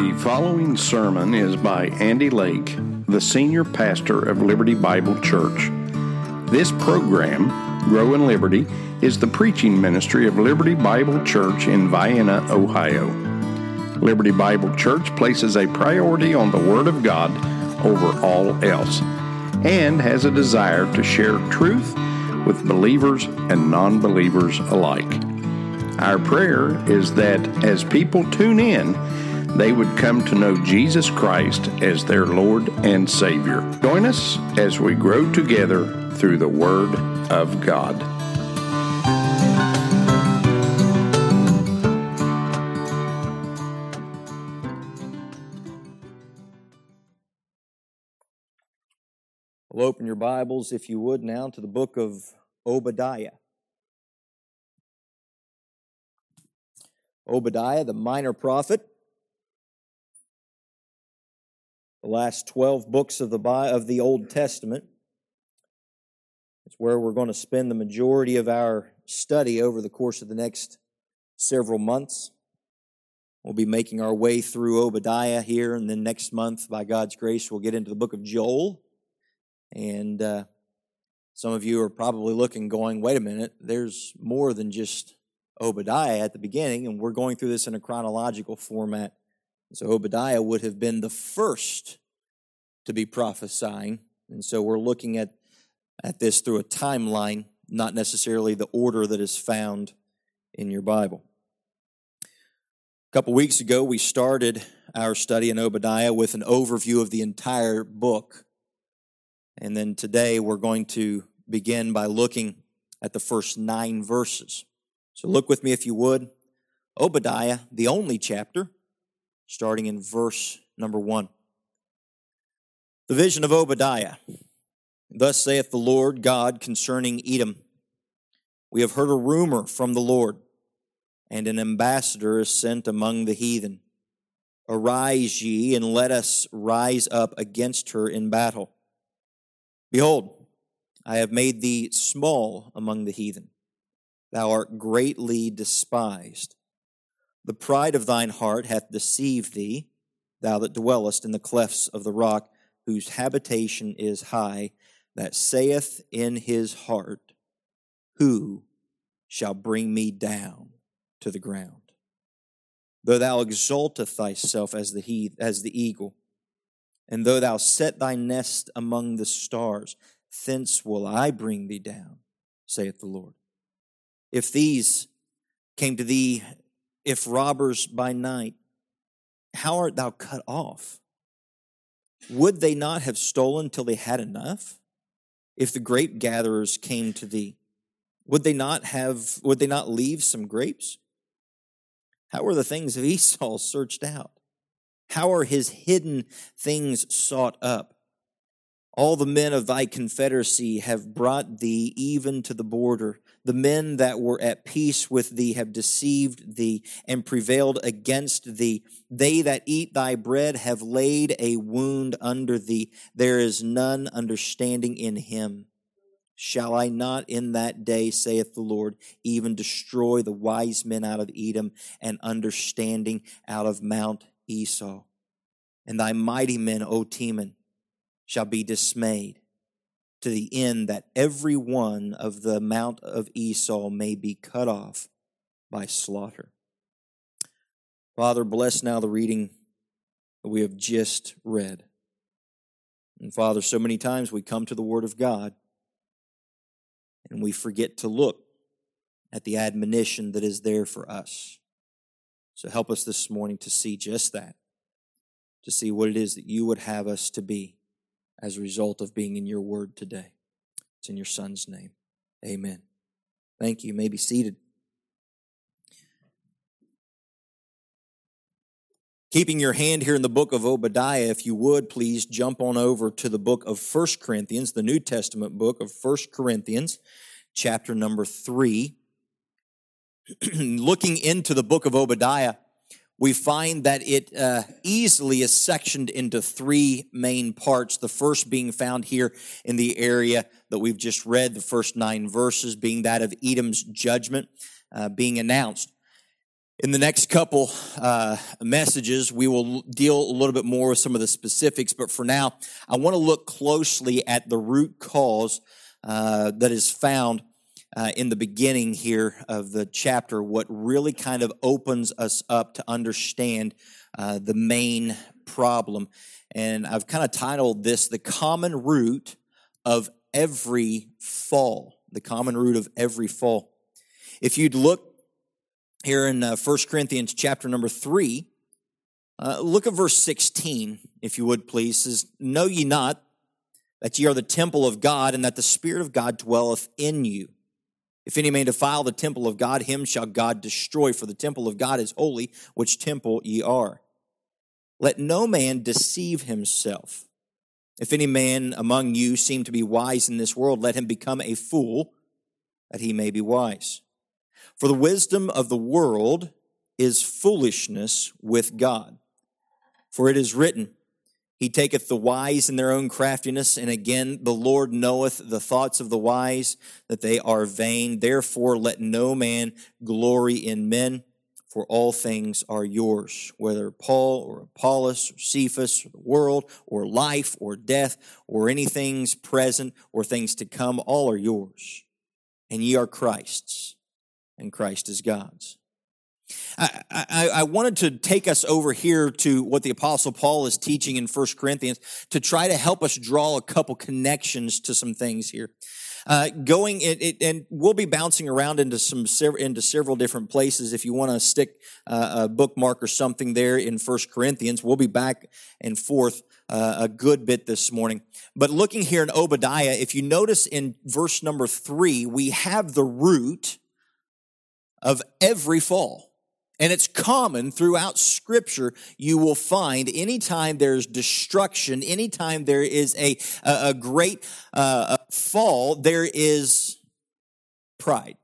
The following sermon is by Andy Lake, the senior pastor of Liberty Bible Church. This program, Grow in Liberty, is the preaching ministry of Liberty Bible Church in Vienna, Ohio. Liberty Bible Church places a priority on the Word of God over all else and has a desire to share truth with believers and non believers alike. Our prayer is that as people tune in, they would come to know Jesus Christ as their Lord and Savior. Join us as we grow together through the Word of God. We'll open your Bibles, if you would, now to the book of Obadiah. Obadiah, the minor prophet, the last 12 books of the, of the Old Testament. It's where we're going to spend the majority of our study over the course of the next several months. We'll be making our way through Obadiah here, and then next month, by God's grace, we'll get into the book of Joel. And uh, some of you are probably looking, going, wait a minute, there's more than just Obadiah at the beginning, and we're going through this in a chronological format. So Obadiah would have been the first to be prophesying. And so we're looking at, at this through a timeline, not necessarily the order that is found in your Bible. A couple weeks ago, we started our study in Obadiah with an overview of the entire book. And then today we're going to begin by looking at the first nine verses. So look with me if you would. Obadiah, the only chapter, starting in verse number one. The vision of Obadiah. Thus saith the Lord God concerning Edom We have heard a rumor from the Lord, and an ambassador is sent among the heathen. Arise ye, and let us rise up against her in battle. Behold, I have made thee small among the heathen. Thou art greatly despised. The pride of thine heart hath deceived thee, thou that dwellest in the clefts of the rock, whose habitation is high, that saith in his heart, Who shall bring me down to the ground? Though thou exalteth thyself as the heath, as the eagle, and though thou set thy nest among the stars, thence will I bring thee down, saith the Lord. If these came to thee if robbers by night, how art thou cut off? Would they not have stolen till they had enough? If the grape gatherers came to thee, would they not have would they not leave some grapes? How are the things of Esau searched out? How are his hidden things sought up? All the men of thy confederacy have brought thee even to the border. The men that were at peace with thee have deceived thee and prevailed against thee. They that eat thy bread have laid a wound under thee. There is none understanding in him. Shall I not in that day, saith the Lord, even destroy the wise men out of Edom and understanding out of Mount Esau? And thy mighty men, O Teman, shall be dismayed to the end that every one of the mount of Esau may be cut off by slaughter. Father, bless now the reading that we have just read. And Father, so many times we come to the Word of God and we forget to look at the admonition that is there for us. So help us this morning to see just that, to see what it is that you would have us to be as a result of being in your word today. It's in your son's name. Amen. Thank you. You may be seated. Keeping your hand here in the book of Obadiah, if you would, please jump on over to the book of First Corinthians, the New Testament book of First Corinthians, chapter number 3. Looking into the book of Obadiah, we find that it uh, easily is sectioned into three main parts. The first being found here in the area that we've just read, the first nine verses being that of Edom's judgment uh, being announced. In the next couple uh, messages, we will deal a little bit more with some of the specifics, but for now, I want to look closely at the root cause uh, that is found uh, in the beginning here of the chapter, what really kind of opens us up to understand uh, the main problem. And I've kind of titled this The Common Root of Every Fall. The Common Root of Every Fall. If you'd look here in uh, 1 Corinthians chapter number 3. Uh, look at verse 16, if you would please. It says, Know ye not that ye are the temple of God, and that the Spirit of God dwelleth in you? If any man defile the temple of God, him shall God destroy, for the temple of God is holy, which temple ye are. Let no man deceive himself. If any man among you seem to be wise in this world, let him become a fool, that he may be wise. For the wisdom of the world is foolishness with God. For it is written, He taketh the wise in their own craftiness, and again, the Lord knoweth the thoughts of the wise, that they are vain. Therefore, let no man glory in men, for all things are yours, whether Paul or Apollos or Cephas or the world or life or death or anything's present or things to come, all are yours, and ye are Christ's and Christ is God's. I, I, I, wanted to take us over here to what the apostle Paul is teaching in First Corinthians to try to help us draw a couple connections to some things here. Uh, going it, it, and we'll be bouncing around into some into several different places. If you want to stick uh, a bookmark or something there in First Corinthians, we'll be back and forth uh, a good bit this morning. But looking here in Obadiah, if you notice in verse number three, we have the root of every fall. And it's common throughout scripture. You will find anytime there's destruction, anytime there is a, a, a great uh, fall, there is pride.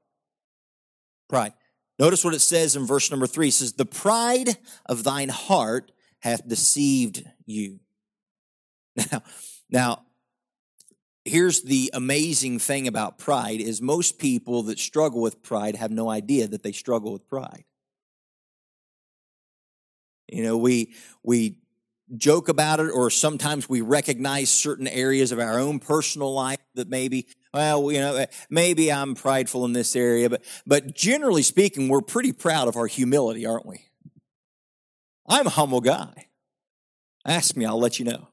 Pride. Notice what it says in verse number three. It says, The pride of thine heart hath deceived you. Now, now, here's the amazing thing about pride is most people that struggle with pride have no idea that they struggle with pride you know we we joke about it or sometimes we recognize certain areas of our own personal life that maybe well you know maybe i'm prideful in this area but but generally speaking we're pretty proud of our humility aren't we? I'm a humble guy. Ask me i'll let you know.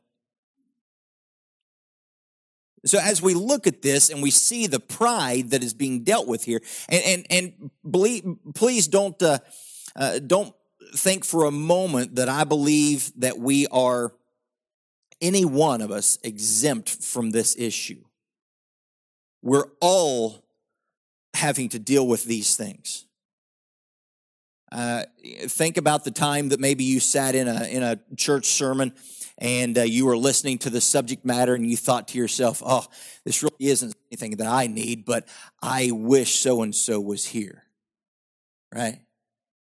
So as we look at this and we see the pride that is being dealt with here, and and and believe, please don't uh, uh, don't think for a moment that I believe that we are any one of us exempt from this issue. We're all having to deal with these things. Uh, think about the time that maybe you sat in a in a church sermon and uh, you were listening to the subject matter and you thought to yourself, oh, this really isn't anything that I need, but I wish so and so was here. Right?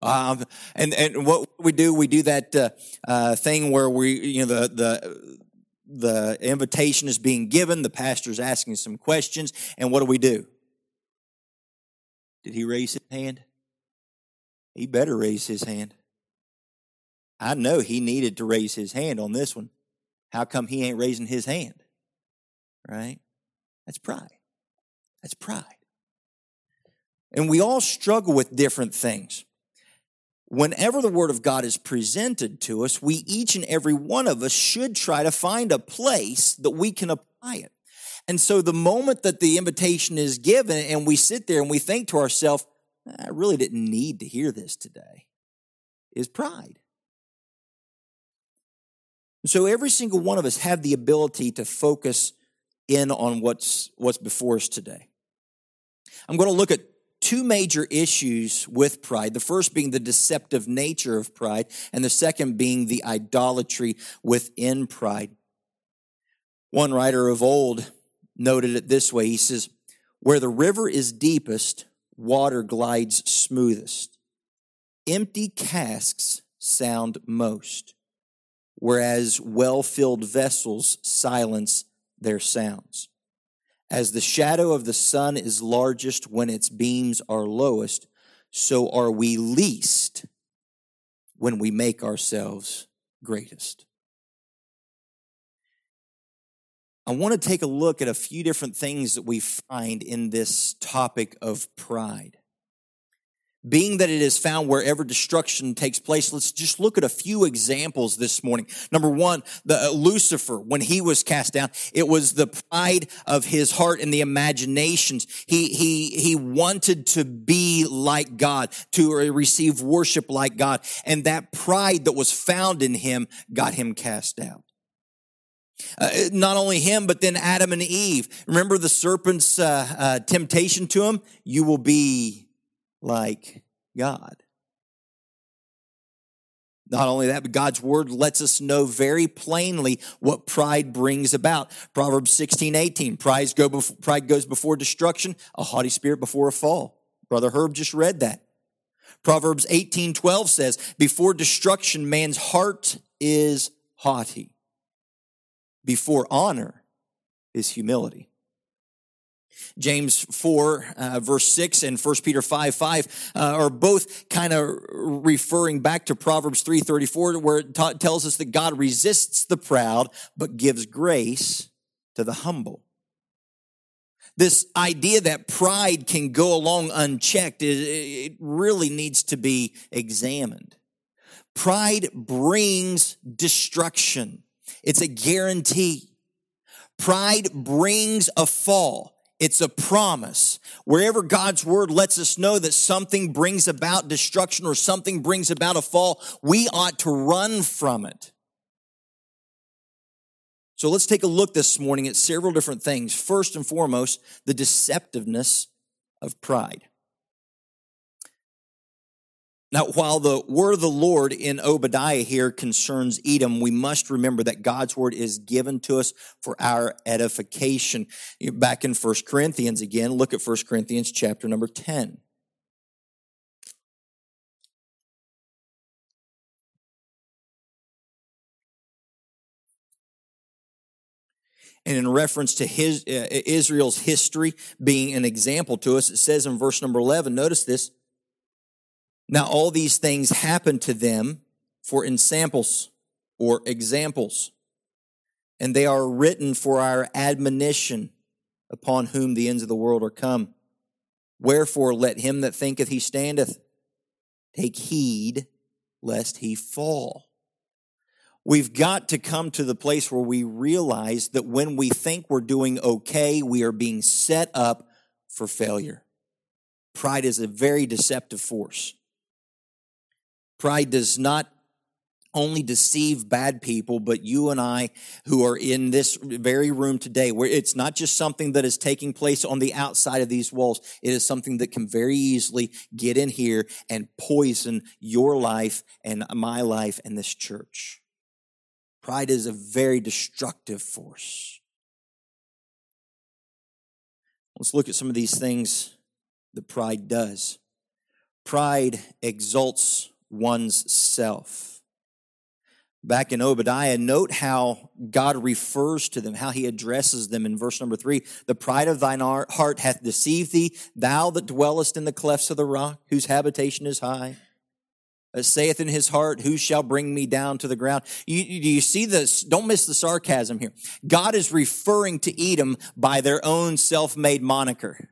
Um, and and what we do, we do that uh, uh, thing where we, you know, the the the invitation is being given, the pastor's asking some questions, and what do we do? Did he raise his hand? He better raise his hand. I know he needed to raise his hand on this one. How come he ain't raising his hand? Right? That's pride. That's pride. And we all struggle with different things. Whenever the Word of God is presented to us, we each and every one of us should try to find a place that we can apply it. And so the moment that the invitation is given and we sit there and we think to ourselves, I really didn't need to hear this today, is pride. So every single one of us have the ability to focus in on what's what's before us today. I'm going to look at two major issues with pride. The first being the deceptive nature of pride, and the second being the idolatry within pride. One writer of old noted it this way. He says, "Where the river is deepest, water glides smoothest. Empty casks sound most whereas well filled vessels silence their sounds. As the shadow of the sun is largest when its beams are lowest, so are we least when we make ourselves greatest. I want to take a look at a few different things that we find in this topic of pride being that it is found wherever destruction takes place let's just look at a few examples this morning number one the uh, lucifer when he was cast down it was the pride of his heart and the imaginations he he he wanted to be like god to receive worship like god and that pride that was found in him got him cast out uh, not only him, but then Adam and Eve. Remember the serpent's uh, uh, temptation to him? You will be like God. Not only that, but God's word lets us know very plainly what pride brings about. Proverbs 16, 18. Pride, go before, pride goes before destruction, a haughty spirit before a fall. Brother Herb just read that. Proverbs 18, 12 says, Before destruction, man's heart is haughty. Before honor is humility. James 4, uh, verse 6, and 1 Peter 5, 5 uh, are both kind of referring back to Proverbs 3.34, where it ta- tells us that God resists the proud, but gives grace to the humble. This idea that pride can go along unchecked, it really needs to be examined. Pride brings destruction. It's a guarantee. Pride brings a fall. It's a promise. Wherever God's word lets us know that something brings about destruction or something brings about a fall, we ought to run from it. So let's take a look this morning at several different things. First and foremost, the deceptiveness of pride. Now, while the word of the Lord in Obadiah here concerns Edom, we must remember that God's word is given to us for our edification. Back in 1 Corinthians again, look at 1 Corinthians chapter number 10. And in reference to his, uh, Israel's history being an example to us, it says in verse number 11, notice this, now, all these things happen to them for ensamples or examples, and they are written for our admonition upon whom the ends of the world are come. Wherefore, let him that thinketh he standeth take heed lest he fall. We've got to come to the place where we realize that when we think we're doing okay, we are being set up for failure. Pride is a very deceptive force. Pride does not only deceive bad people, but you and I who are in this very room today, where it's not just something that is taking place on the outside of these walls. It is something that can very easily get in here and poison your life and my life and this church. Pride is a very destructive force. Let's look at some of these things that pride does. Pride exalts one's self. Back in Obadiah, note how God refers to them, how he addresses them in verse number three. The pride of thine heart hath deceived thee, thou that dwellest in the clefts of the rock, whose habitation is high. Saith in his heart, who shall bring me down to the ground? You, you see this? Don't miss the sarcasm here. God is referring to Edom by their own self-made moniker.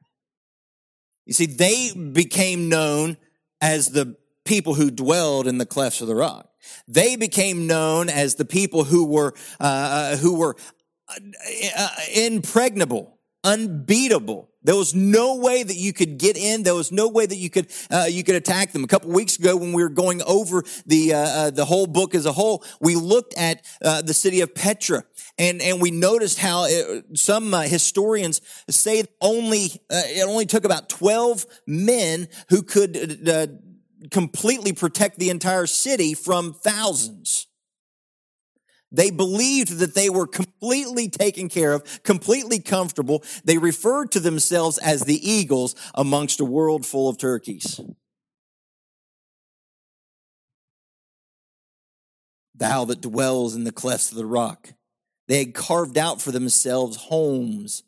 You see, they became known as the people who dwelled in the clefts of the rock. They became known as the people who were uh, uh who were uh, impregnable, unbeatable. There was no way that you could get in. There was no way that you could uh, you could attack them. A couple weeks ago, when we were going over the uh, uh, the whole book as a whole, we looked at uh, the city of Petra, and and we noticed how it, some uh, historians say only uh, it only took about twelve men who could completely protect the entire city from thousands. They believed that they were completely taken care of, completely comfortable. They referred to themselves as the eagles amongst a world full of turkeys. Thou that dwells in the clefts of the rock. They had carved out for themselves homes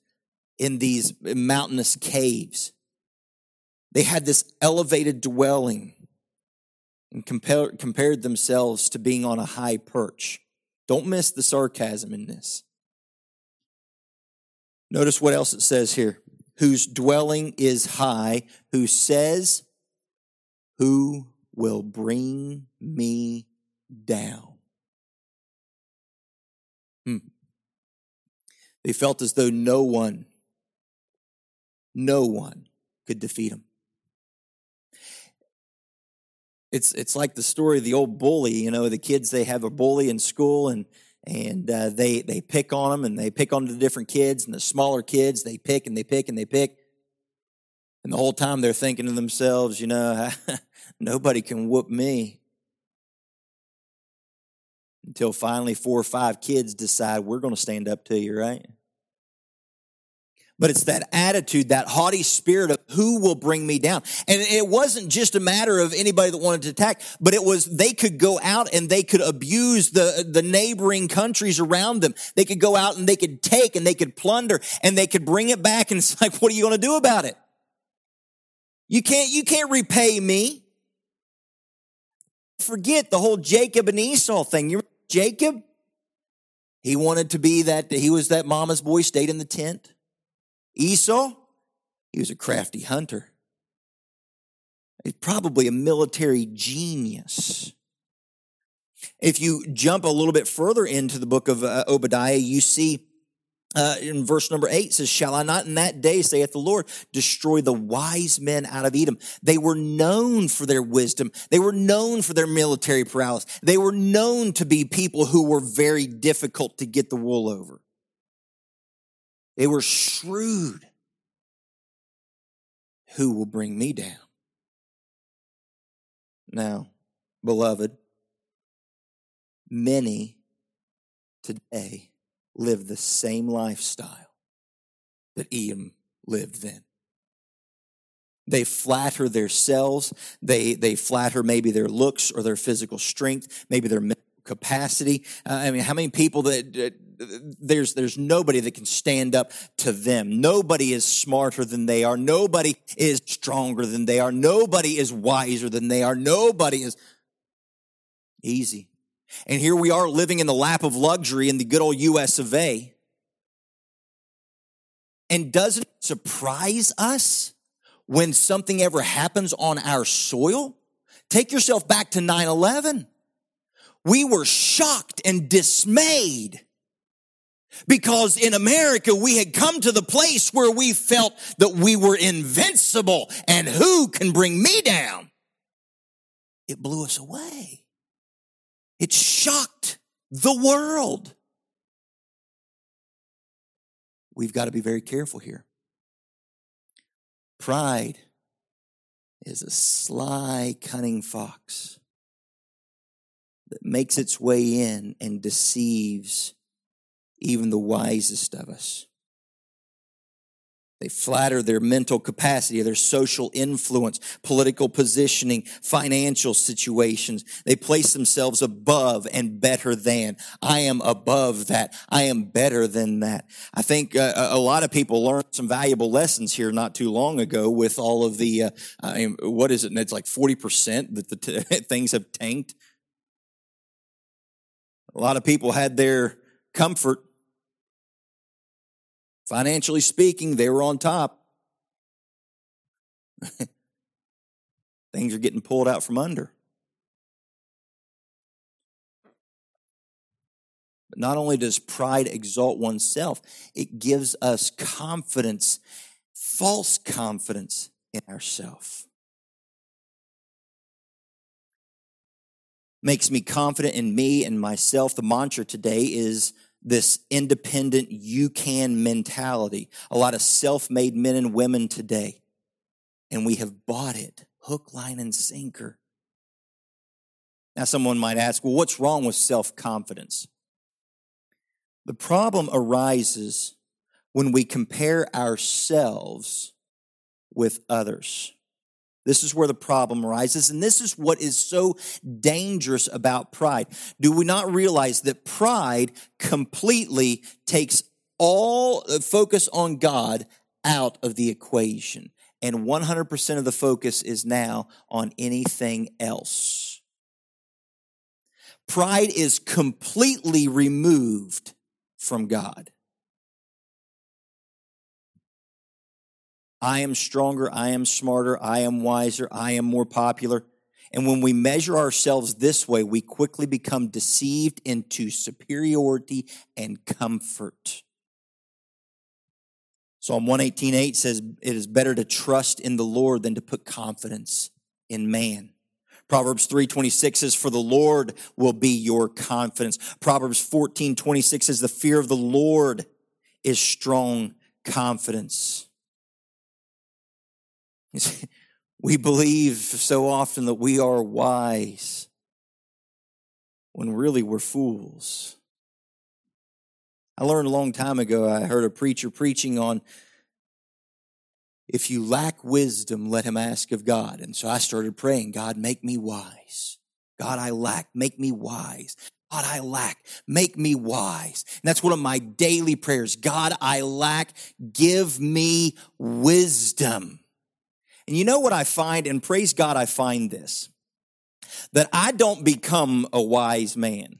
in these mountainous caves. They had this elevated dwelling and compare, compared themselves to being on a high perch. Don't miss the sarcasm in this. Notice what else it says here. Whose dwelling is high, who says, Who will bring me down? Hmm. They felt as though no one, no one could defeat them. It's, it's like the story of the old bully, you know, the kids, they have a bully in school and, and uh, they, they pick on them and they pick on the different kids and the smaller kids, they pick and they pick and they pick. And the whole time they're thinking to themselves, you know, nobody can whoop me. Until finally four or five kids decide we're going to stand up to you, right? But it's that attitude, that haughty spirit of who will bring me down. And it wasn't just a matter of anybody that wanted to attack, but it was they could go out and they could abuse the, the neighboring countries around them. They could go out and they could take and they could plunder and they could bring it back. And it's like, what are you going to do about it? You can't, you can't repay me. Forget the whole Jacob and Esau thing. You Jacob? He wanted to be that, he was that mama's boy, stayed in the tent. Esau, he was a crafty hunter. He's probably a military genius. If you jump a little bit further into the book of uh, Obadiah, you see uh, in verse number eight says, Shall I not in that day, saith the Lord, destroy the wise men out of Edom? They were known for their wisdom. They were known for their military prowess. They were known to be people who were very difficult to get the wool over. They were shrewd. Who will bring me down? Now, beloved, many today live the same lifestyle that Edom lived then. They flatter themselves. They, they flatter maybe their looks or their physical strength, maybe their capacity. Uh, I mean, how many people that, there's there's nobody that can stand up to them. Nobody is smarter than they are. Nobody is stronger than they are. Nobody is wiser than they are. Nobody is easy. And here we are living in the lap of luxury in the good old US of A. And doesn't it surprise us when something ever happens on our soil? Take yourself back to 9 11. We were shocked and dismayed because in America, we had come to the place where we felt that we were invincible and who can bring me down? It blew us away. It shocked the world. We've got to be very careful here. Pride is a sly, cunning fox that makes its way in and deceives even the wisest of us. They flatter their mental capacity, their social influence, political positioning, financial situations. They place themselves above and better than. I am above that. I am better than that. I think uh, a lot of people learned some valuable lessons here not too long ago with all of the, uh, I mean, what is it? It's like 40% that the t- things have tanked. A lot of people had their comfort Financially speaking, they were on top. Things are getting pulled out from under. But not only does pride exalt oneself, it gives us confidence, false confidence in ourselves. Makes me confident in me and myself. The mantra today is this independent, you can mentality. A lot of self made men and women today. And we have bought it hook, line, and sinker. Now, someone might ask, well, what's wrong with self confidence? The problem arises when we compare ourselves with others. This is where the problem arises. And this is what is so dangerous about pride. Do we not realize that pride completely takes all uh, focus on God out of the equation? and 100% of the focus is now on anything else. Pride is completely removed from God. I am stronger, I am smarter, I am wiser, I am more popular. And when we measure ourselves this way, we quickly become deceived into superiority and comfort. Psalm 118.8 says, It is better to trust in the Lord than to put confidence in man. Proverbs 3.26 says, For the Lord will be your confidence. Proverbs 14.26 says, The fear of the Lord is strong confidence. We believe so often that we are wise when really we're fools. I learned a long time ago, I heard a preacher preaching on if you lack wisdom, let him ask of God. And so I started praying, God, make me wise. God, I lack, make me wise. God, I lack, make me wise. And that's one of my daily prayers. God, I lack, give me wisdom. And you know what I find, and praise God, I find this that I don't become a wise man.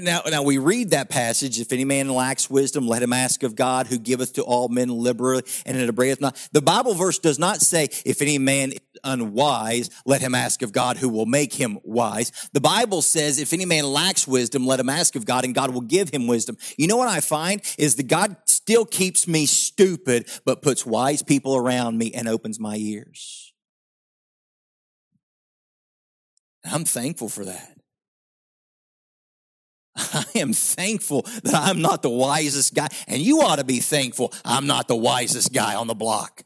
Now, now we read that passage. If any man lacks wisdom, let him ask of God, who giveth to all men liberally, and it upbraideth not. The Bible verse does not say, if any man is unwise, let him ask of God, who will make him wise. The Bible says, if any man lacks wisdom, let him ask of God, and God will give him wisdom. You know what I find is that God still keeps me stupid, but puts wise people around me and opens my ears. I'm thankful for that. I am thankful that I'm not the wisest guy. And you ought to be thankful I'm not the wisest guy on the block.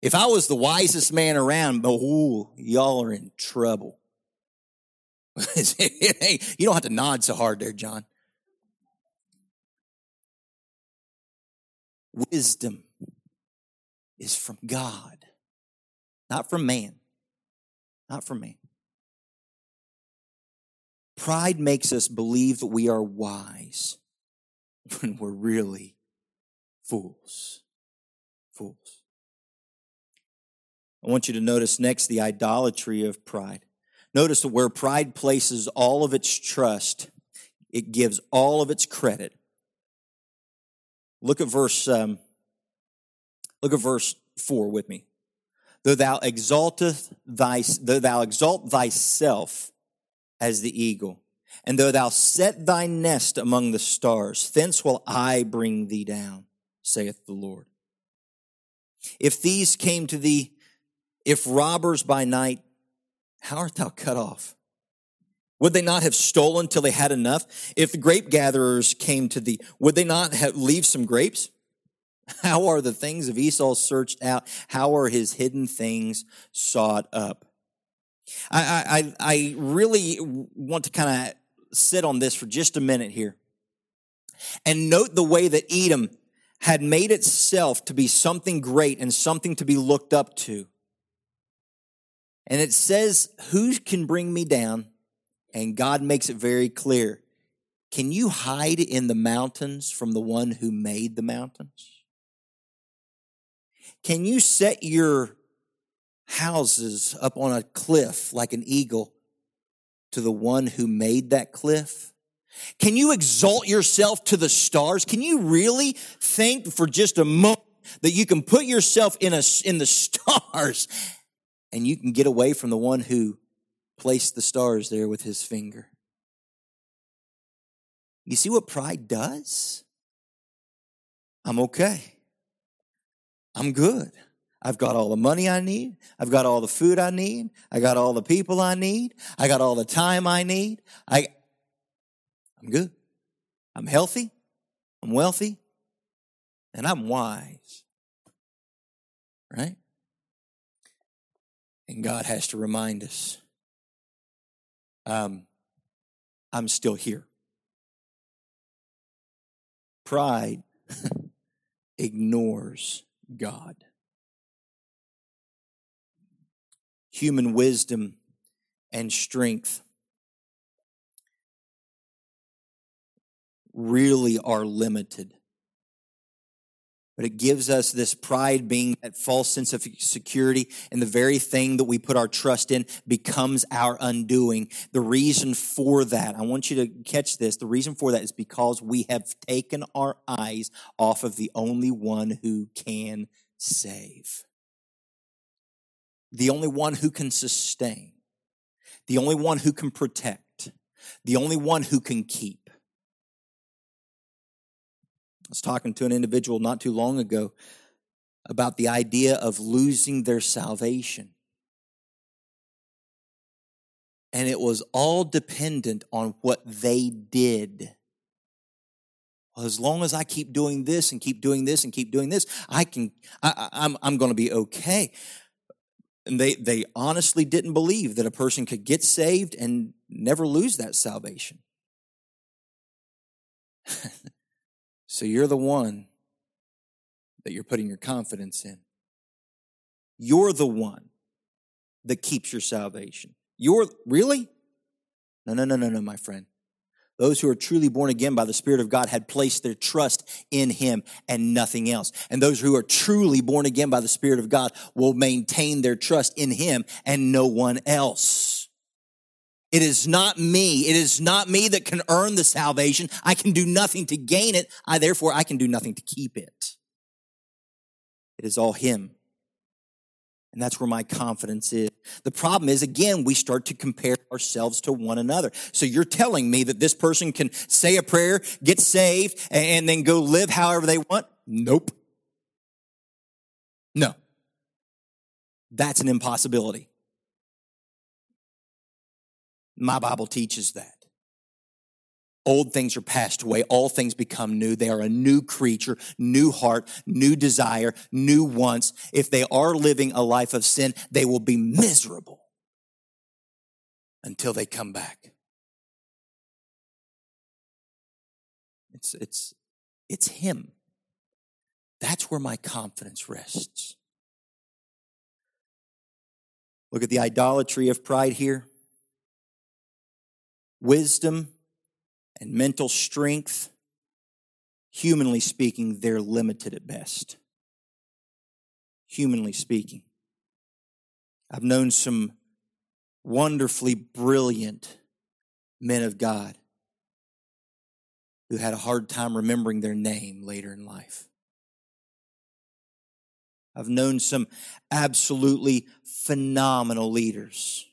If I was the wisest man around, oh, y'all are in trouble. hey, you don't have to nod so hard there, John. Wisdom is from God, not from man. Not from man. Pride makes us believe that we are wise when we're really fools. Fools. I want you to notice next the idolatry of pride. Notice that where pride places all of its trust, it gives all of its credit. Look at verse. Um, look at verse four with me. Though thou exalteth thy, though thou exalt thyself as the eagle. And though thou set thy nest among the stars, thence will I bring thee down, saith the Lord. If these came to thee, if robbers by night, how art thou cut off? Would they not have stolen till they had enough? If the grape gatherers came to thee, would they not have leave some grapes? How are the things of Esau searched out? How are his hidden things sought up? I, I, I really want to kind of sit on this for just a minute here and note the way that Edom had made itself to be something great and something to be looked up to. And it says, Who can bring me down? And God makes it very clear. Can you hide in the mountains from the one who made the mountains? Can you set your houses up on a cliff like an eagle to the one who made that cliff? Can you exalt yourself to the stars? Can you really think for just a moment that you can put yourself in a, in the stars and you can get away from the one who placed the stars there with his finger? You see what pride does? I'm okay. I'm good. I've got all the money I need. I've got all the food I need. I got all the people I need. I got all the time I need. I, I'm good. I'm healthy. I'm wealthy. And I'm wise. Right? And God has to remind us um, I'm still here. Pride ignores God. Human wisdom and strength really are limited. But it gives us this pride being that false sense of security and the very thing that we put our trust in becomes our undoing. The reason for that i want you to catch this the reason for that is because we have taken our eyes off of the only one who can save the only one who can sustain the only one who can protect the only one who can keep I was talking to an individual not too long ago about the idea of losing their salvation. And it was all dependent on what they did. Well, as long as I keep doing this and keep doing this and keep doing this, I can, I, I'm, I'm going to be okay. And they, they honestly didn't believe that a person could get saved and never lose that salvation. So you're the one that you're putting your confidence in. You're the one that keeps your salvation. You're really? No, no, no, no, no, my friend. Those who are truly born again by the Spirit of God had placed their trust in Him and nothing else. And those who are truly born again by the Spirit of God will maintain their trust in Him and no one else. It is not me. It is not me that can earn the salvation. I can do nothing to gain it. I, therefore, I can do nothing to keep it. It is all Him. And that's where my confidence is. The problem is, again, we start to compare ourselves to one another. So you're telling me that this person can say a prayer, get saved, and then go live however they want? Nope. No. That's an impossibility. My Bible teaches that. Old things are passed away. All things become new. They are a new creature, new heart, new desire, new wants. If they are living a life of sin, they will be miserable until they come back. It's, it's, it's Him. That's where my confidence rests. Look at the idolatry of pride here wisdom and mental strength, humanly speaking, they're limited at best. Humanly speaking. I've known some wonderfully brilliant men of God who had a hard time remembering their name later in life. I've known some absolutely phenomenal leaders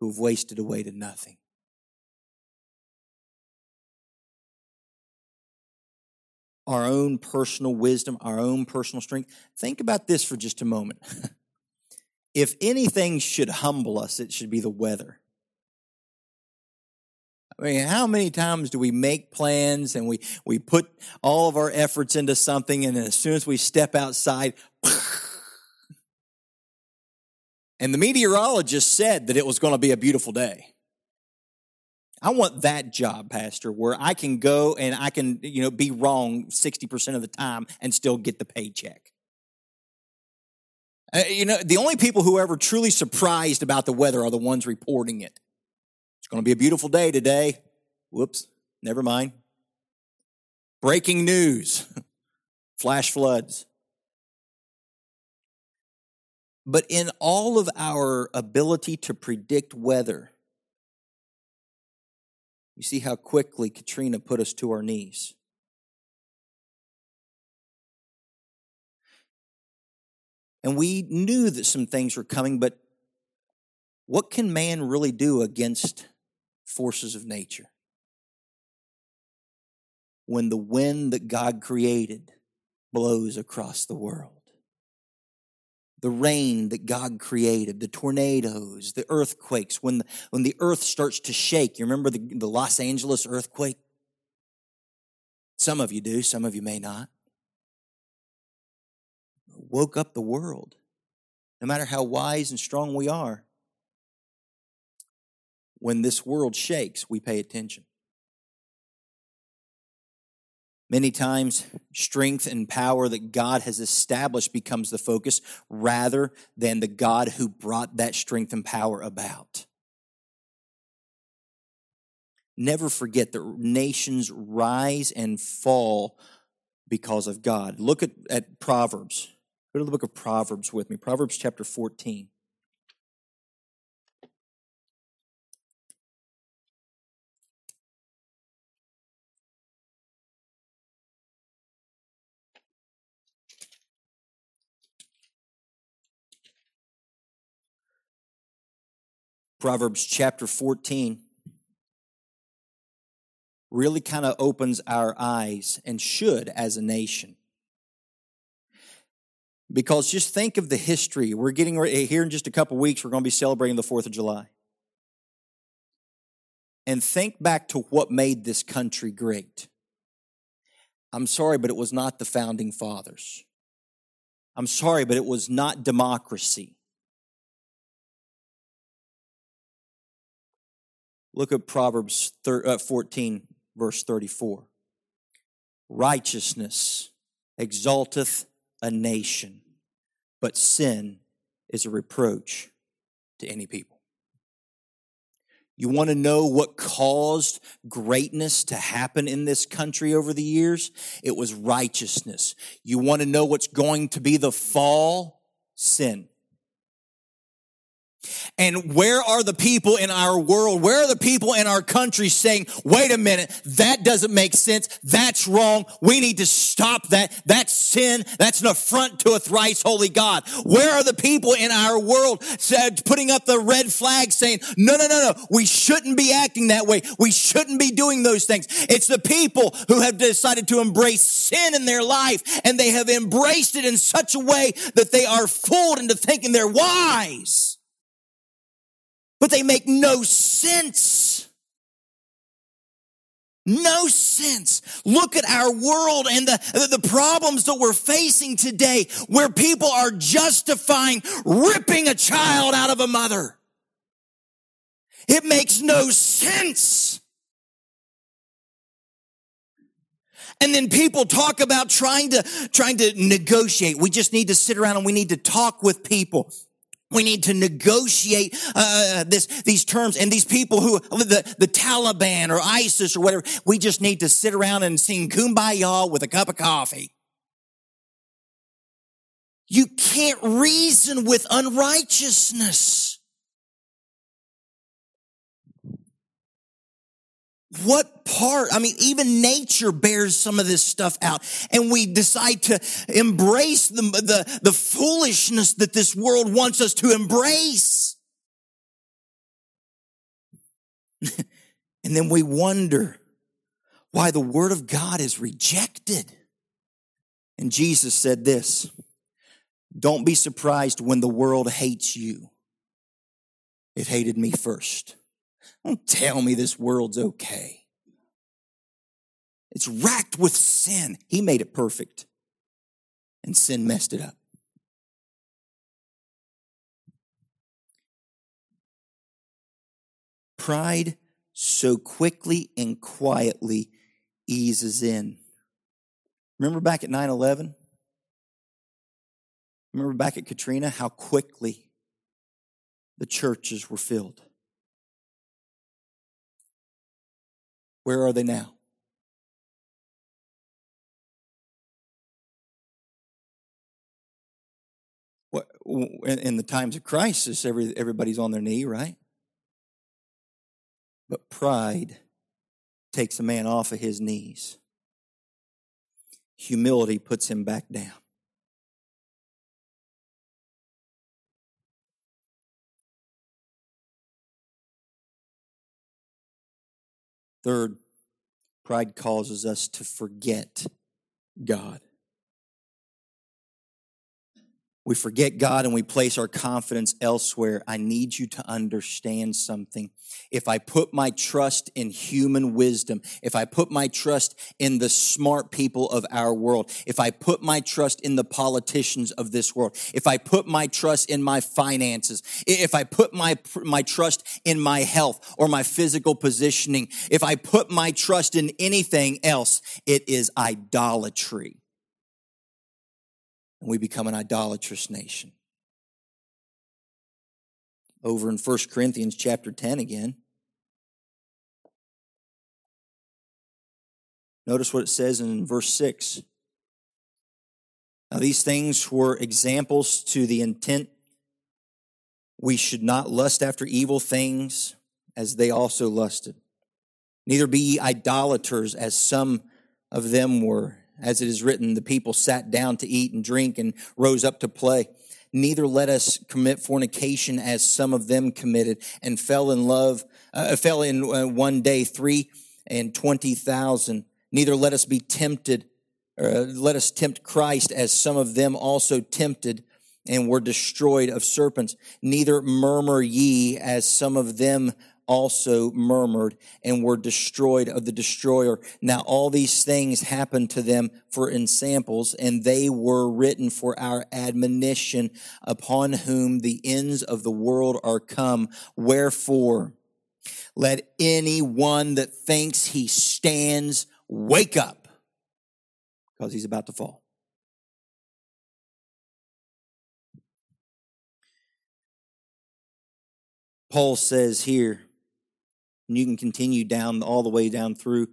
who've wasted away to nothing. Our own personal wisdom, our own personal strength. Think about this for just a moment. if anything should humble us, it should be the weather. I mean, how many times do we make plans and we, we put all of our efforts into something, and as soon as we step outside, And the meteorologist said that it was going to be a beautiful day. I want that job, Pastor, where I can go and I can, you know, be wrong 60% of the time and still get the paycheck. Uh, you know, the only people who are ever truly surprised about the weather are the ones reporting it. It's going to be a beautiful day today. Whoops, never mind. Breaking news flash floods. But in all of our ability to predict weather, you see how quickly Katrina put us to our knees. And we knew that some things were coming, but what can man really do against forces of nature? When the wind that God created blows across the world the rain that God created, the tornadoes, the earthquakes, when the, when the earth starts to shake. You remember the, the Los Angeles earthquake? Some of you do, some of you may not. Woke up the world. No matter how wise and strong we are, when this world shakes, we pay attention. Many times, strength and power that God has established becomes the focus rather than the God who brought that strength and power about. Never forget that nations rise and fall because of God. Look at, at Proverbs. Go to the book of Proverbs with me. Proverbs chapter 14. Proverbs chapter 14 really kind of opens our eyes and should as a nation. Because just think of the history. We're getting ready, eh, here in just a couple weeks, we're going to be celebrating the 4th of July. And think back to what made this country great. I'm sorry, but it was not the founding fathers. I'm sorry, but it was not democracy. Look at Proverbs uh, 14, verse 34. Righteousness exalteth a nation, but sin is a reproach to any people. You want to know what caused greatness to happen in this country over the years? It was righteousness. You want to know what's going to be the fall? Sin. And where are the people in our world? Where are the people in our country saying, wait a minute, that doesn't make sense. That's wrong. We need to stop that. That's sin. That's an affront to a thrice holy God. Where are the people in our world said, putting up the red flag saying, no, no, no, no, we shouldn't be acting that way. We shouldn't be doing those things. It's the people who have decided to embrace sin in their life and they have embraced it in such a way that they are fooled into thinking they're wise but they make no sense. No sense. Look at our world and the, the problems that we're facing today where people are justifying ripping a child out of a mother. It makes no sense. And then people talk about trying to, trying to negotiate. We just need to sit around and we need to talk with people. We need to negotiate uh, this, these terms and these people who the, the Taliban or ISIS or whatever. We just need to sit around and sing "Kumbaya" with a cup of coffee. You can't reason with unrighteousness. What part i mean even nature bears some of this stuff out and we decide to embrace the, the, the foolishness that this world wants us to embrace. And then we wonder why the word of god is rejected. And jesus said this don't be surprised when the world hates you. It hated me first don't tell me this world's okay. It's racked with sin. He made it perfect, and sin messed it up. Pride so quickly and quietly eases in. Remember back at 9 11? Remember back at Katrina, how quickly the churches were filled. Where are they now? What, in the times of crisis, every, everybody's on their knee, right? But pride takes a man off of his knees. Humility puts him back down. Third, pride causes us to forget God. We forget God and we place our confidence elsewhere. I need you to understand something. If I put my trust in human wisdom, if I put my trust in the smart people of our world, if I put my trust in the politicians of this world, if I put my trust in my finances, if I put my, my trust in my health or my physical positioning, if I put my trust in anything else, it is idolatry and we become an idolatrous nation. Over in 1 Corinthians chapter 10 again. Notice what it says in verse 6 Now, these things were examples to the intent we should not lust after evil things as they also lusted. Neither be ye idolaters as some of them were. As it is written, the people sat down to eat and drink and rose up to play. Neither let us commit fornication as some of them committed and fell in love, uh, fell in uh, one day three and twenty thousand. Neither let us be tempted, uh, let us tempt Christ as some of them also tempted and were destroyed of serpents. Neither murmur ye as some of them also murmured and were destroyed of the destroyer. Now all these things happened to them for ensamples, and they were written for our admonition upon whom the ends of the world are come. Wherefore, let any one that thinks he stands wake up, because he's about to fall. Paul says here, and you can continue down all the way down through.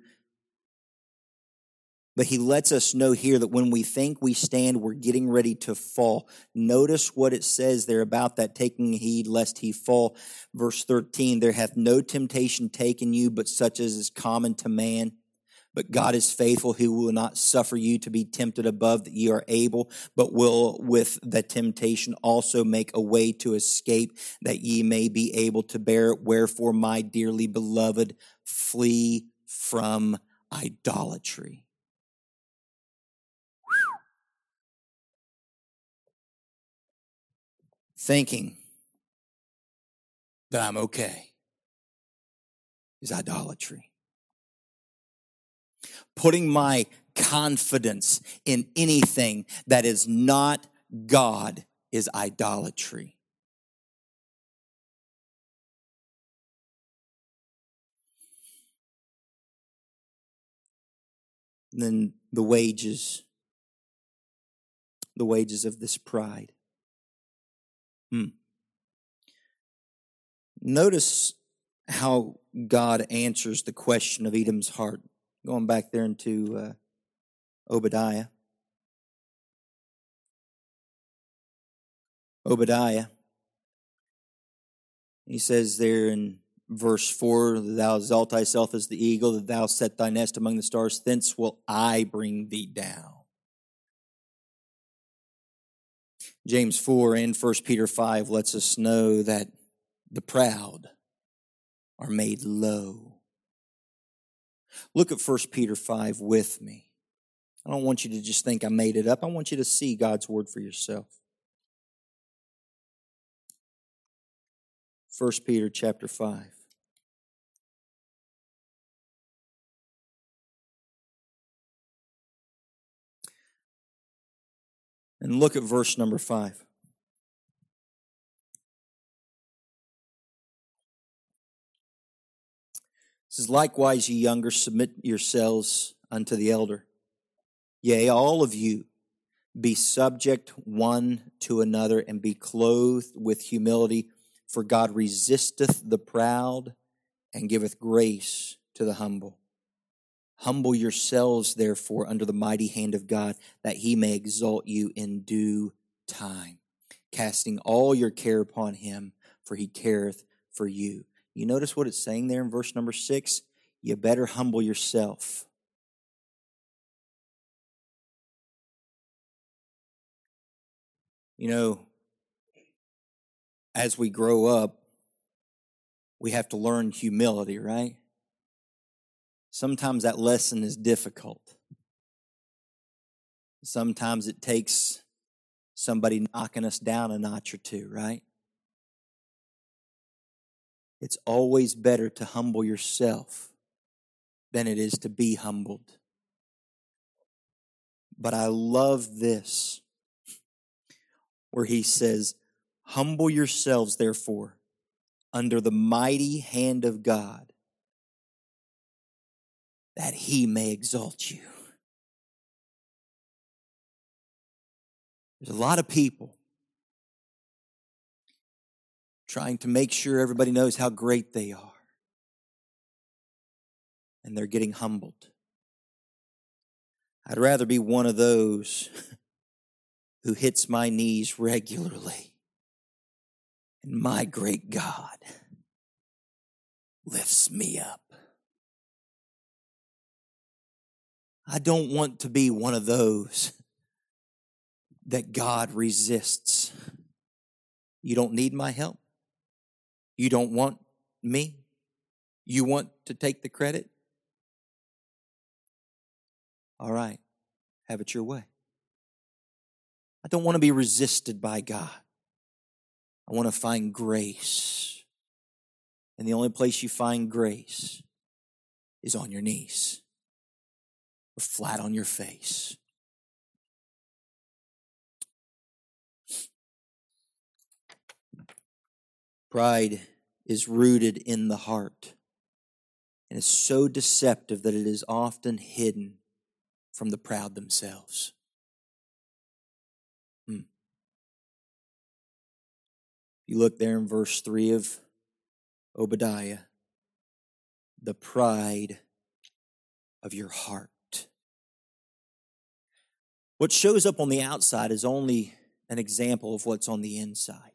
But he lets us know here that when we think we stand, we're getting ready to fall. Notice what it says there about that taking heed lest he fall. Verse 13, there hath no temptation taken you, but such as is common to man. But God is faithful, who will not suffer you to be tempted above that ye are able, but will with the temptation also make a way to escape that ye may be able to bear it. Wherefore, my dearly beloved, flee from idolatry. Thinking that I'm okay is idolatry putting my confidence in anything that is not God is idolatry. Then the wages, the wages of this pride. Hmm. Notice how God answers the question of Edom's heart. Going back there into uh, Obadiah. Obadiah. He says there in verse 4 Thou exalt thyself as the eagle, that thou set thy nest among the stars, thence will I bring thee down. James 4 and 1 Peter 5 lets us know that the proud are made low Look at 1 Peter 5 with me. I don't want you to just think I made it up. I want you to see God's word for yourself. 1 Peter chapter 5. And look at verse number 5. Says, Likewise, ye younger, submit yourselves unto the elder. Yea, all of you be subject one to another and be clothed with humility, for God resisteth the proud and giveth grace to the humble. Humble yourselves, therefore, under the mighty hand of God, that he may exalt you in due time, casting all your care upon him, for he careth for you. You notice what it's saying there in verse number six? You better humble yourself. You know, as we grow up, we have to learn humility, right? Sometimes that lesson is difficult. Sometimes it takes somebody knocking us down a notch or two, right? It's always better to humble yourself than it is to be humbled. But I love this, where he says, Humble yourselves, therefore, under the mighty hand of God, that he may exalt you. There's a lot of people trying to make sure everybody knows how great they are. And they're getting humbled. I'd rather be one of those who hits my knees regularly. And my great God lifts me up. I don't want to be one of those that God resists. You don't need my help. You don't want me. You want to take the credit. All right, have it your way. I don't want to be resisted by God. I want to find grace. And the only place you find grace is on your knees or flat on your face. Pride is rooted in the heart and is so deceptive that it is often hidden from the proud themselves. Hmm. You look there in verse 3 of Obadiah, the pride of your heart. What shows up on the outside is only an example of what's on the inside.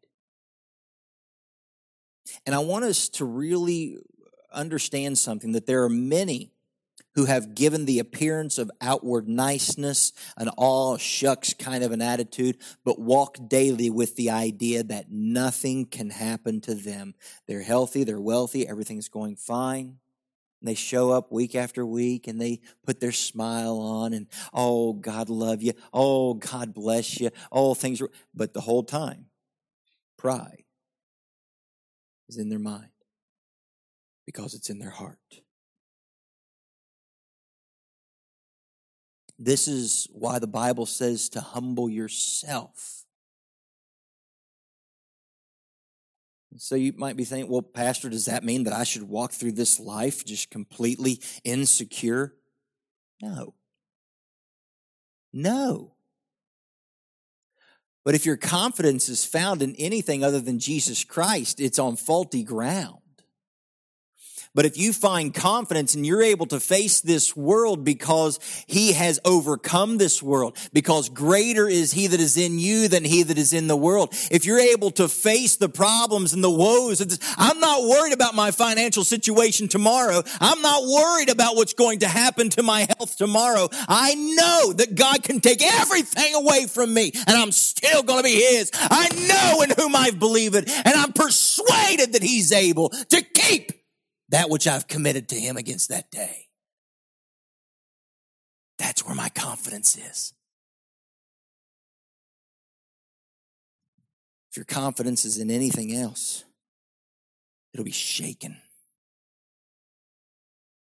And I want us to really understand something that there are many who have given the appearance of outward niceness, an all shucks kind of an attitude, but walk daily with the idea that nothing can happen to them. They're healthy, they're wealthy, everything's going fine. They show up week after week and they put their smile on and, oh, God love you. Oh, God bless you. Oh, things, but the whole time, pride is in their mind because it's in their heart. This is why the Bible says to humble yourself. So you might be thinking, well, Pastor, does that mean that I should walk through this life just completely insecure? No. No. But if your confidence is found in anything other than Jesus Christ, it's on faulty ground. But if you find confidence and you're able to face this world because he has overcome this world, because greater is he that is in you than he that is in the world. If you're able to face the problems and the woes, I'm not worried about my financial situation tomorrow. I'm not worried about what's going to happen to my health tomorrow. I know that God can take everything away from me and I'm still going to be his. I know in whom I believe it and I'm persuaded that he's able to keep that which I've committed to him against that day. That's where my confidence is. If your confidence is in anything else, it'll be shaken.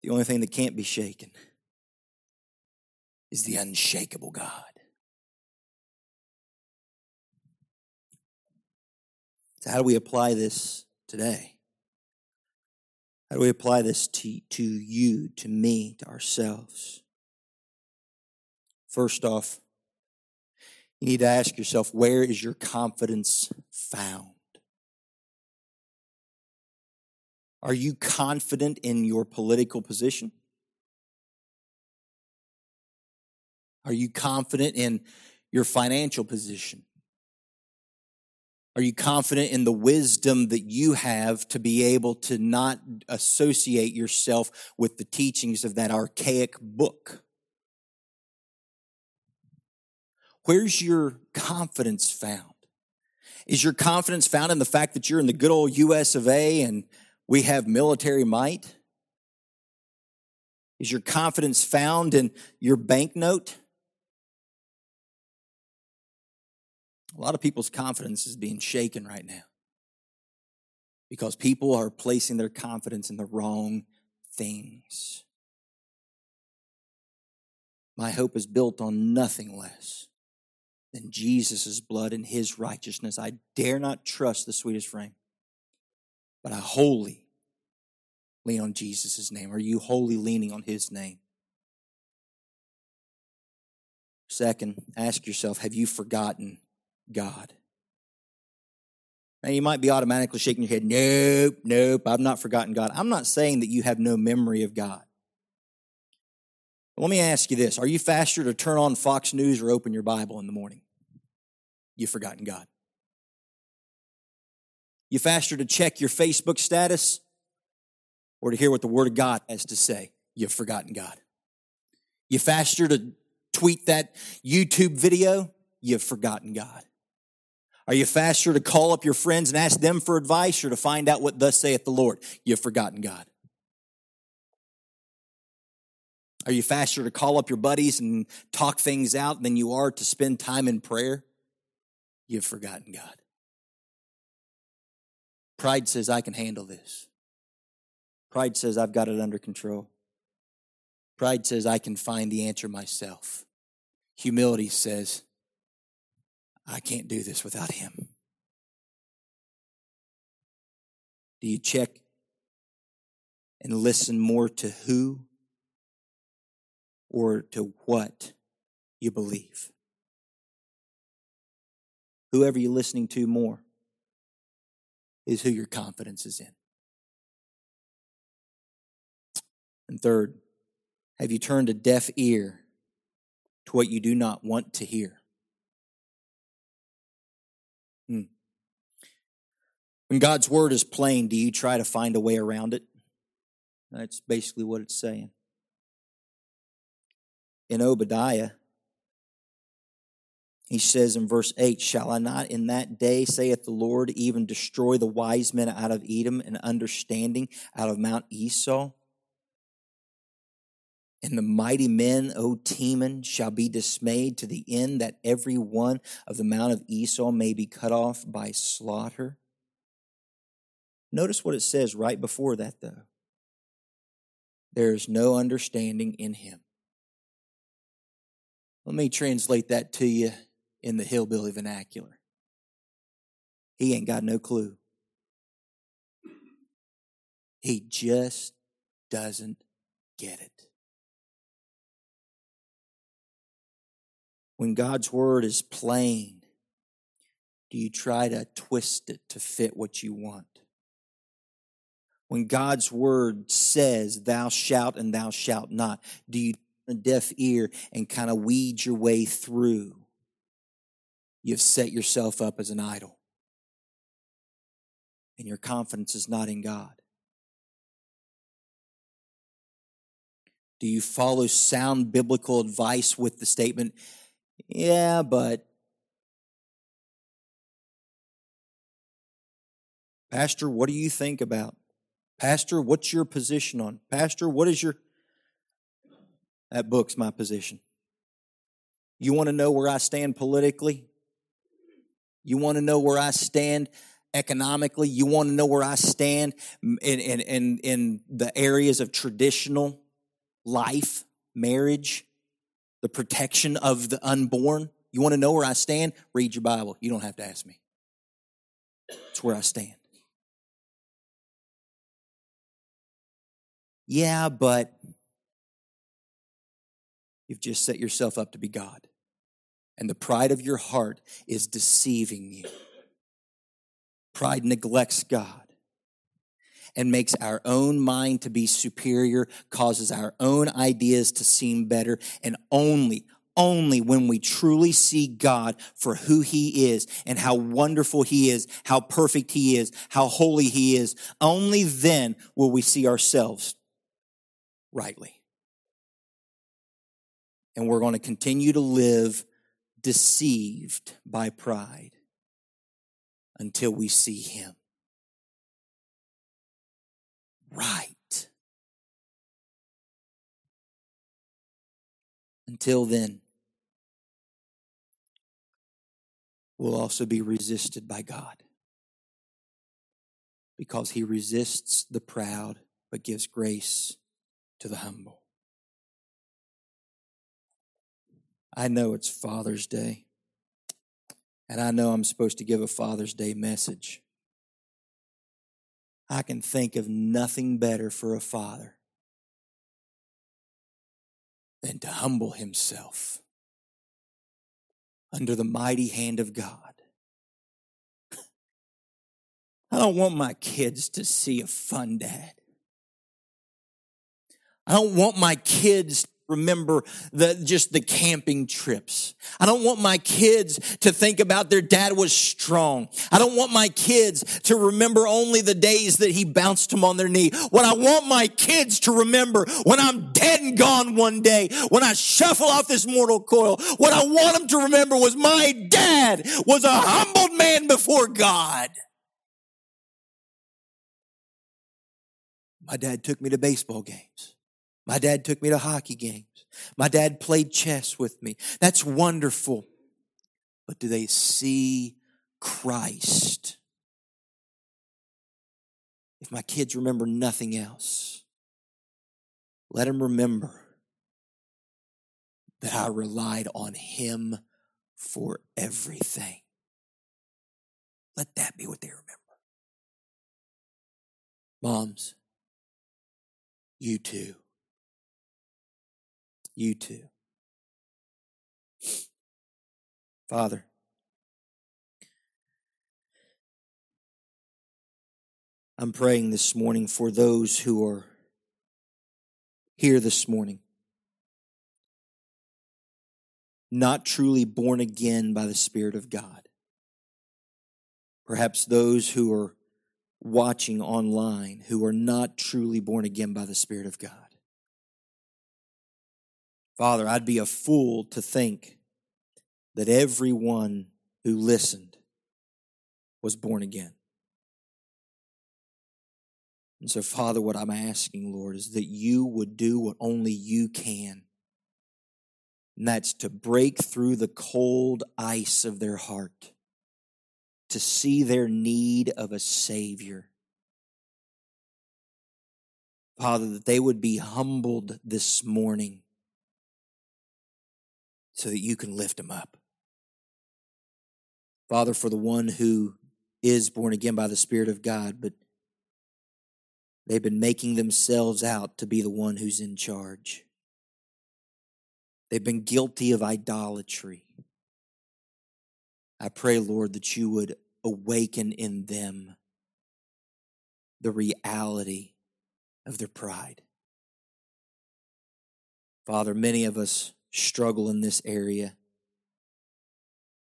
The only thing that can't be shaken is the unshakable God. So, how do we apply this today? How do we apply this to, to you, to me, to ourselves? First off, you need to ask yourself where is your confidence found? Are you confident in your political position? Are you confident in your financial position? Are you confident in the wisdom that you have to be able to not associate yourself with the teachings of that archaic book? Where's your confidence found? Is your confidence found in the fact that you're in the good old US of A and we have military might? Is your confidence found in your banknote? A lot of people's confidence is being shaken right now because people are placing their confidence in the wrong things. My hope is built on nothing less than Jesus' blood and his righteousness. I dare not trust the sweetest frame, but I wholly lean on Jesus' name. Are you wholly leaning on his name? Second, ask yourself have you forgotten God. Now, you might be automatically shaking your head, nope, nope, I've not forgotten God. I'm not saying that you have no memory of God. But let me ask you this Are you faster to turn on Fox News or open your Bible in the morning? you've forgotten God. You faster to check your Facebook status or to hear what the Word of God has to say, you've forgotten God. You faster to tweet that YouTube video, you've forgotten God. Are you faster to call up your friends and ask them for advice or to find out what thus saith the Lord? You've forgotten God. Are you faster to call up your buddies and talk things out than you are to spend time in prayer? You've forgotten God. Pride says, I can handle this. Pride says, I've got it under control. Pride says, I can find the answer myself. Humility says, I can't do this without Him. Do you check and listen more to who or to what you believe? Whoever you're listening to more is who your confidence is in. And third, have you turned a deaf ear to what you do not want to hear? Hmm. When God's word is plain, do you try to find a way around it? That's basically what it's saying. In Obadiah, he says in verse 8, Shall I not in that day, saith the Lord, even destroy the wise men out of Edom and understanding out of Mount Esau? And the mighty men, O Teman, shall be dismayed to the end that every one of the mount of Esau may be cut off by slaughter. Notice what it says right before that, though. There is no understanding in him. Let me translate that to you in the hillbilly vernacular. He ain't got no clue. He just doesn't get it. When God's word is plain, do you try to twist it to fit what you want? When God's word says, Thou shalt and thou shalt not, do you turn a deaf ear and kind of weed your way through? You've set yourself up as an idol, and your confidence is not in God. Do you follow sound biblical advice with the statement, yeah, but Pastor, what do you think about? Pastor, what's your position on? Pastor, what is your That book's my position. You want to know where I stand politically? You want to know where I stand economically? You want to know where I stand in, in, in, in the areas of traditional life, marriage? The protection of the unborn. You want to know where I stand? Read your Bible. You don't have to ask me. It's where I stand. Yeah, but you've just set yourself up to be God. And the pride of your heart is deceiving you. Pride neglects God and makes our own mind to be superior, causes our own ideas to seem better, and only, only when we truly see God for who He is and how wonderful He is, how perfect He is, how holy He is, only then will we see ourselves rightly. And we're going to continue to live deceived by pride until we see Him right. Until then, we'll also be resisted by God because he resists the proud but gives grace to the humble. I know it's Father's Day, and I know I'm supposed to give a Father's Day message. I can think of nothing better for a father than to humble himself under the mighty hand of God. I don't want my kids to see a fun dad. I don't want my kids remember the, just the camping trips. I don't want my kids to think about their dad was strong. I don't want my kids to remember only the days that he bounced them on their knee. What I want my kids to remember when I'm dead and gone one day, when I shuffle off this mortal coil, what I want them to remember was my dad was a humbled man before God. My dad took me to baseball games. My dad took me to hockey games. My dad played chess with me. That's wonderful. But do they see Christ? If my kids remember nothing else, let them remember that I relied on Him for everything. Let that be what they remember. Moms, you too you too. Father, I'm praying this morning for those who are here this morning, not truly born again by the Spirit of God. Perhaps those who are watching online who are not truly born again by the Spirit of God. Father, I'd be a fool to think that everyone who listened was born again. And so, Father, what I'm asking, Lord, is that you would do what only you can. And that's to break through the cold ice of their heart, to see their need of a Savior. Father, that they would be humbled this morning so that you can lift them up. Father, for the one who is born again by the Spirit of God, but they've been making themselves out to be the one who's in charge. They've been guilty of idolatry. I pray, Lord, that you would awaken in them the reality of their pride. Father, many of us struggle in this area.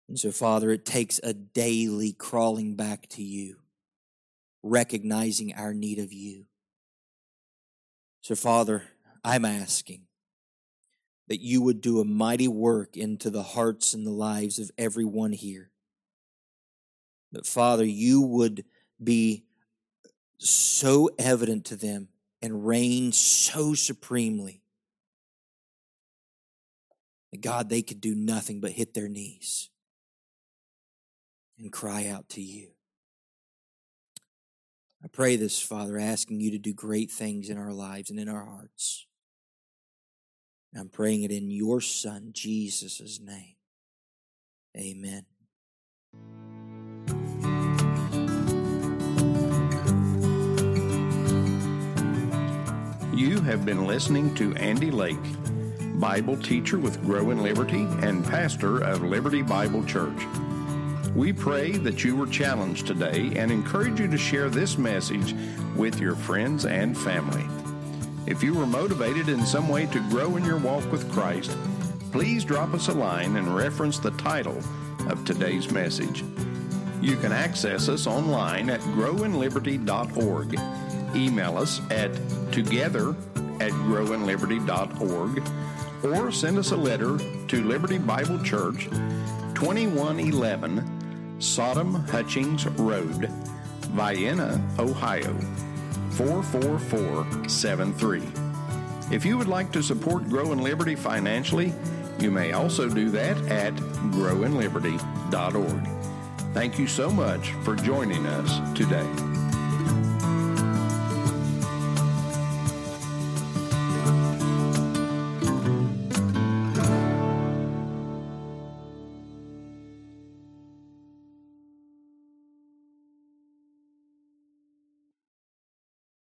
And so, Father, it takes a daily crawling back to you, recognizing our need of you. So, Father, I'm asking that you would do a mighty work into the hearts and the lives of everyone here. That, Father, you would be so evident to them and reign so supremely God, they could do nothing but hit their knees and cry out to you. I pray this, Father, asking you to do great things in our lives and in our hearts. I'm praying it in your Son, Jesus' name. Amen. You have been listening to Andy Lake Bible teacher with Grow in Liberty and pastor of Liberty Bible Church. We pray that you were challenged today and encourage you to share this message with your friends and family. If you were motivated in some way to grow in your walk with Christ, please drop us a line and reference the title of today's message. You can access us online at growinliberty.org. Email us at together at growinliberty.org or send us a letter to Liberty Bible Church, 2111 Sodom Hutchings Road, Vienna, Ohio, 44473. If you would like to support Grow in Liberty financially, you may also do that at growinliberty.org. Thank you so much for joining us today.